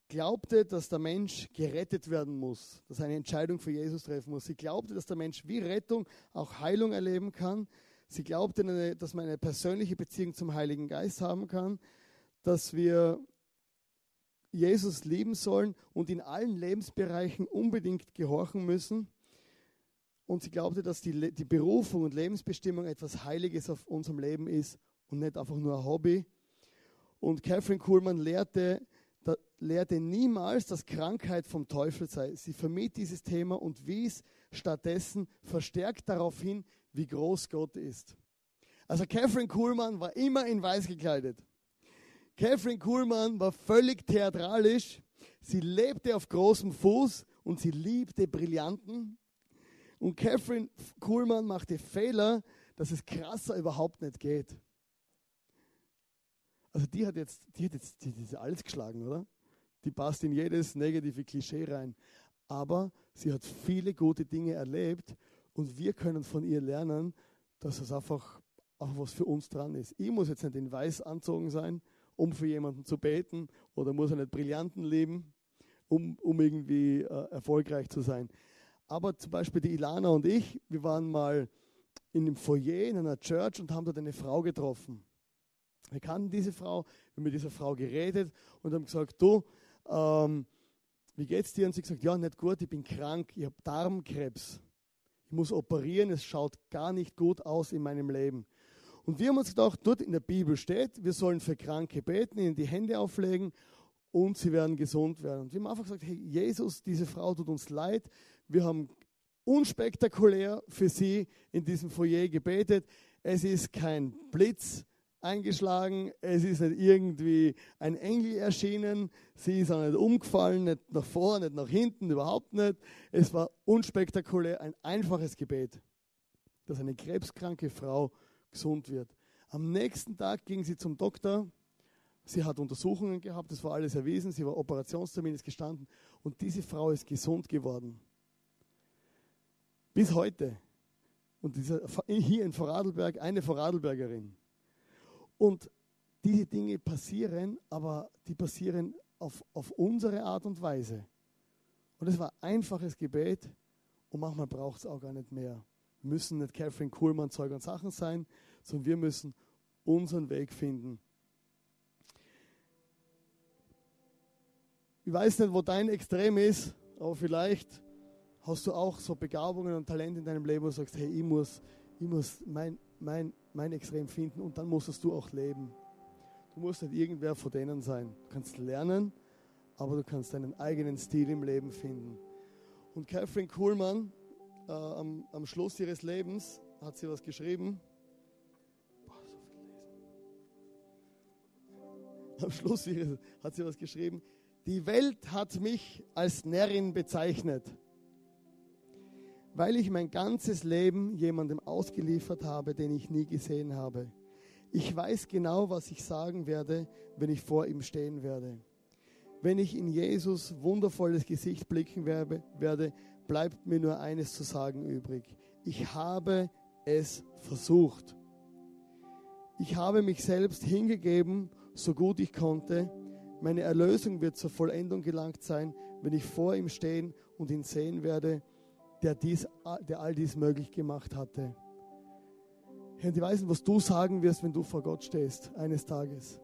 glaubte, dass der Mensch gerettet werden muss, dass er eine Entscheidung für Jesus treffen muss. Sie glaubte, dass der Mensch wie Rettung auch Heilung erleben kann. Sie glaubte, dass man eine persönliche Beziehung zum Heiligen Geist haben kann, dass wir Jesus lieben sollen und in allen Lebensbereichen unbedingt gehorchen müssen und sie glaubte, dass die, die Berufung und Lebensbestimmung etwas Heiliges auf unserem Leben ist und nicht einfach nur ein Hobby. Und Catherine Kuhlmann lehrte, da, lehrte niemals, dass Krankheit vom Teufel sei. Sie vermied dieses Thema und wies stattdessen verstärkt darauf hin, wie groß Gott ist. Also Catherine Kuhlmann war immer in weiß gekleidet. Catherine Kuhlmann war völlig theatralisch. Sie lebte auf großem Fuß und sie liebte Brillanten. Und Catherine Kuhlmann macht den Fehler, dass es krasser überhaupt nicht geht. Also die hat jetzt, die hat jetzt die, die ist alles geschlagen, oder? Die passt in jedes negative Klischee rein. Aber sie hat viele gute Dinge erlebt und wir können von ihr lernen, dass es einfach auch was für uns dran ist. Ich muss jetzt nicht in weiß anzogen sein, um für jemanden zu beten, oder muss er nicht Brillanten leben, um, um irgendwie äh, erfolgreich zu sein. Aber zum Beispiel die Ilana und ich, wir waren mal in einem Foyer in einer Church und haben dort eine Frau getroffen. Wir kannten diese Frau, wir haben mit dieser Frau geredet und haben gesagt, du, ähm, wie geht's dir? Und sie gesagt, ja, nicht gut, ich bin krank, ich habe Darmkrebs. Ich muss operieren, es schaut gar nicht gut aus in meinem Leben. Und wir haben uns gedacht, dort in der Bibel steht, wir sollen für Kranke beten, ihnen die Hände auflegen und sie werden gesund werden. Und wir haben einfach gesagt, hey Jesus, diese Frau tut uns leid. Wir haben unspektakulär für sie in diesem Foyer gebetet. Es ist kein Blitz eingeschlagen, es ist nicht irgendwie ein Engel erschienen, sie ist auch nicht umgefallen, nicht nach vorne, nicht nach hinten, überhaupt nicht. Es war unspektakulär, ein einfaches Gebet, dass eine krebskranke Frau gesund wird. Am nächsten Tag ging sie zum Doktor. Sie hat Untersuchungen gehabt, das war alles erwiesen. Sie war Operationstermin ist gestanden und diese Frau ist gesund geworden. Bis heute. Und dieser, hier in Vorarlberg eine Vorarlbergerin. Und diese Dinge passieren, aber die passieren auf, auf unsere Art und Weise. Und es war einfaches Gebet und manchmal braucht es auch gar nicht mehr. Wir müssen nicht Catherine Kuhlmann Zeug und Sachen sein, sondern wir müssen unseren Weg finden. Ich weiß nicht, wo dein Extrem ist, aber vielleicht hast du auch so Begabungen und Talente in deinem Leben, wo du sagst, hey, ich muss, ich muss mein, mein, mein Extrem finden und dann musst du auch leben. Du musst nicht irgendwer von denen sein. Du kannst lernen, aber du kannst deinen eigenen Stil im Leben finden. Und Catherine Kuhlmann, äh, am, am Schluss ihres Lebens, hat sie was geschrieben. Boah, so viel lesen. (laughs) Am Schluss hat sie was geschrieben. Die Welt hat mich als Närrin bezeichnet weil ich mein ganzes Leben jemandem ausgeliefert habe, den ich nie gesehen habe. Ich weiß genau, was ich sagen werde, wenn ich vor ihm stehen werde. Wenn ich in Jesus wundervolles Gesicht blicken werde, bleibt mir nur eines zu sagen übrig. Ich habe es versucht. Ich habe mich selbst hingegeben, so gut ich konnte. Meine Erlösung wird zur Vollendung gelangt sein, wenn ich vor ihm stehen und ihn sehen werde der, dies, der all dies möglich gemacht hatte. Herr, ich weiß nicht, was du sagen wirst, wenn du vor Gott stehst, eines Tages.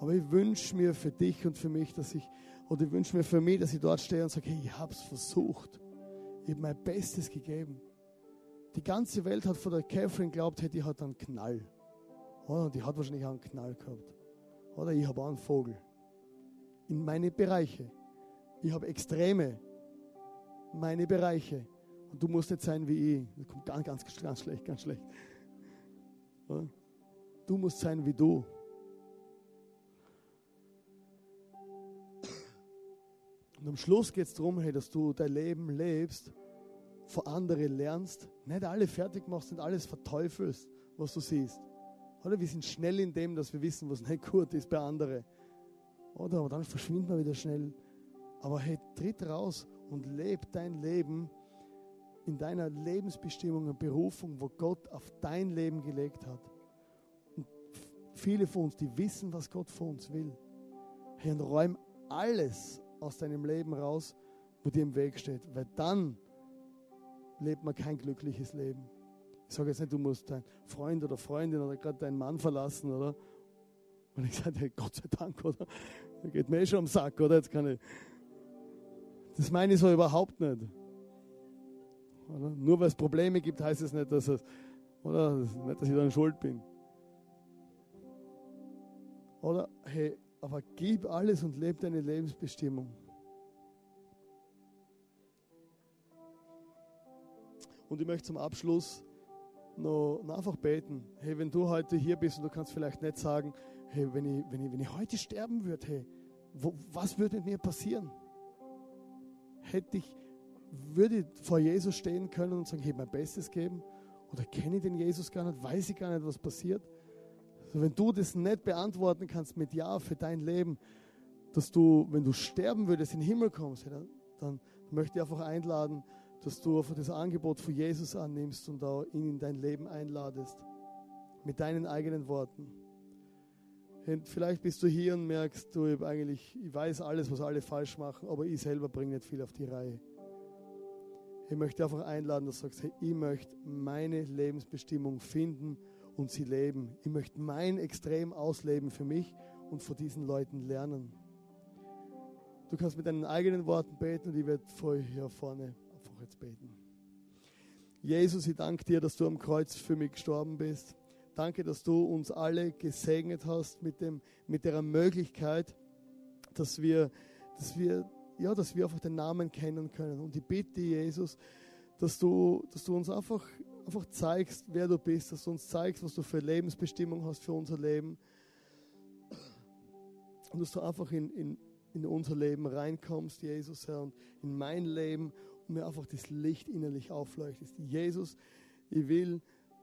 Aber ich wünsche mir für dich und für mich, dass ich, oder ich wünsche mir für mich, dass ich dort stehe und sage, hey, ich habe es versucht. Ich habe mein Bestes gegeben. Die ganze Welt hat vor der Catherine glaubt, hey, die hat einen Knall. Oder die hat wahrscheinlich auch einen Knall gehabt. Oder ich habe auch einen Vogel. In meine Bereiche. Ich habe Extreme. Meine Bereiche. Und du musst nicht sein wie ich. Das kommt ganz, ganz, ganz schlecht, ganz schlecht. Du musst sein wie du. Und am Schluss geht es darum, hey, dass du dein Leben lebst, vor andere lernst, nicht alle fertig machst, nicht alles verteufelst, was du siehst. Oder wir sind schnell in dem, dass wir wissen, was nicht gut ist bei anderen. Oder aber dann verschwindet man wieder schnell. Aber hey, tritt raus und leb dein Leben in deiner Lebensbestimmung und Berufung, wo Gott auf dein Leben gelegt hat. Und viele von uns, die wissen, was Gott von uns will. Hey, und räum alles aus deinem Leben raus, wo dir im Weg steht, weil dann lebt man kein glückliches Leben. Ich sage jetzt nicht, du musst deinen Freund oder Freundin oder gerade deinen Mann verlassen, oder? Und ich sage, hey, Gott sei Dank, oder? Da geht mir eh schon am Sack, oder? Jetzt kann ich. Das meine ich so überhaupt nicht. Oder? Nur weil es Probleme gibt, heißt es nicht, dass, es, oder? nicht, dass ich dann schuld bin. Oder, hey, aber gib alles und lebe deine Lebensbestimmung. Und ich möchte zum Abschluss noch, einfach beten. Hey, wenn du heute hier bist und du kannst vielleicht nicht sagen, hey, wenn ich, wenn ich, wenn ich heute sterben würde, hey, wo, was würde mit mir passieren? Hätte ich, würde ich vor Jesus stehen können und sagen, ich mein Bestes geben? Oder kenne ich den Jesus gar nicht? Weiß ich gar nicht, was passiert? Also wenn du das nicht beantworten kannst mit Ja für dein Leben, dass du, wenn du sterben würdest, in den Himmel kommst, dann, dann möchte ich einfach einladen, dass du einfach das Angebot von Jesus annimmst und auch ihn in dein Leben einladest. mit deinen eigenen Worten. Und vielleicht bist du hier und merkst, du ich eigentlich, ich weiß alles, was alle falsch machen, aber ich selber bringe nicht viel auf die Reihe. Ich möchte einfach einladen, dass du sagst, hey, ich möchte meine Lebensbestimmung finden und sie leben. Ich möchte mein Extrem ausleben für mich und von diesen Leuten lernen. Du kannst mit deinen eigenen Worten beten und ich werde vor hier vorne einfach jetzt beten. Jesus, ich danke dir, dass du am Kreuz für mich gestorben bist. Danke, dass du uns alle gesegnet hast mit, dem, mit der Möglichkeit, dass wir, dass, wir, ja, dass wir einfach den Namen kennen können. Und ich bitte, Jesus, dass du, dass du uns einfach, einfach zeigst, wer du bist, dass du uns zeigst, was du für Lebensbestimmung hast für unser Leben. Und dass du einfach in, in, in unser Leben reinkommst, Jesus, Herr, und in mein Leben und mir einfach das Licht innerlich aufleuchtest. Jesus, ich will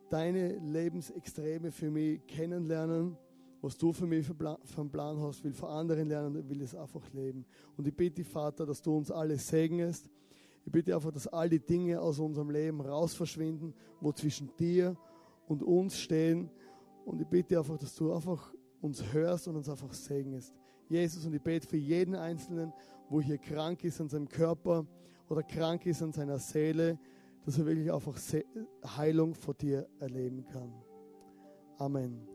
deine Lebensextreme für mich kennenlernen, was du für mich für einen Plan hast, will von anderen lernen und will es einfach leben. Und ich bitte, Vater, dass du uns alle segnest. Ich bitte einfach, dass all die Dinge aus unserem Leben raus verschwinden, wo zwischen dir und uns stehen. Und ich bitte einfach, dass du einfach uns hörst und uns einfach segnest. Jesus, und ich bete für jeden Einzelnen, wo hier krank ist an seinem Körper oder krank ist an seiner Seele, dass er wirklich einfach Heilung vor dir erleben kann. Amen.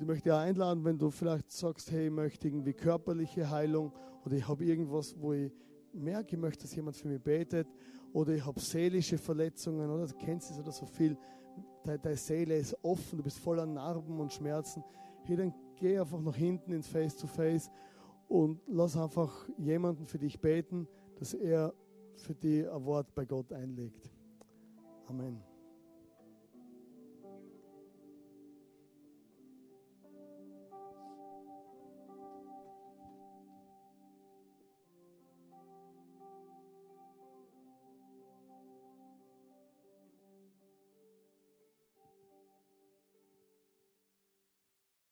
Ich möchte einladen, wenn du vielleicht sagst, hey, ich möchte irgendwie körperliche Heilung oder ich habe irgendwas, wo ich merke, ich möchte, dass jemand für mich betet oder ich habe seelische Verletzungen oder du kennst es oder so viel, deine Seele ist offen, du bist voller Narben und Schmerzen. Hey, dann geh einfach nach hinten ins Face-to-Face und lass einfach jemanden für dich beten, dass er für dich ein Wort bei Gott einlegt. Amen.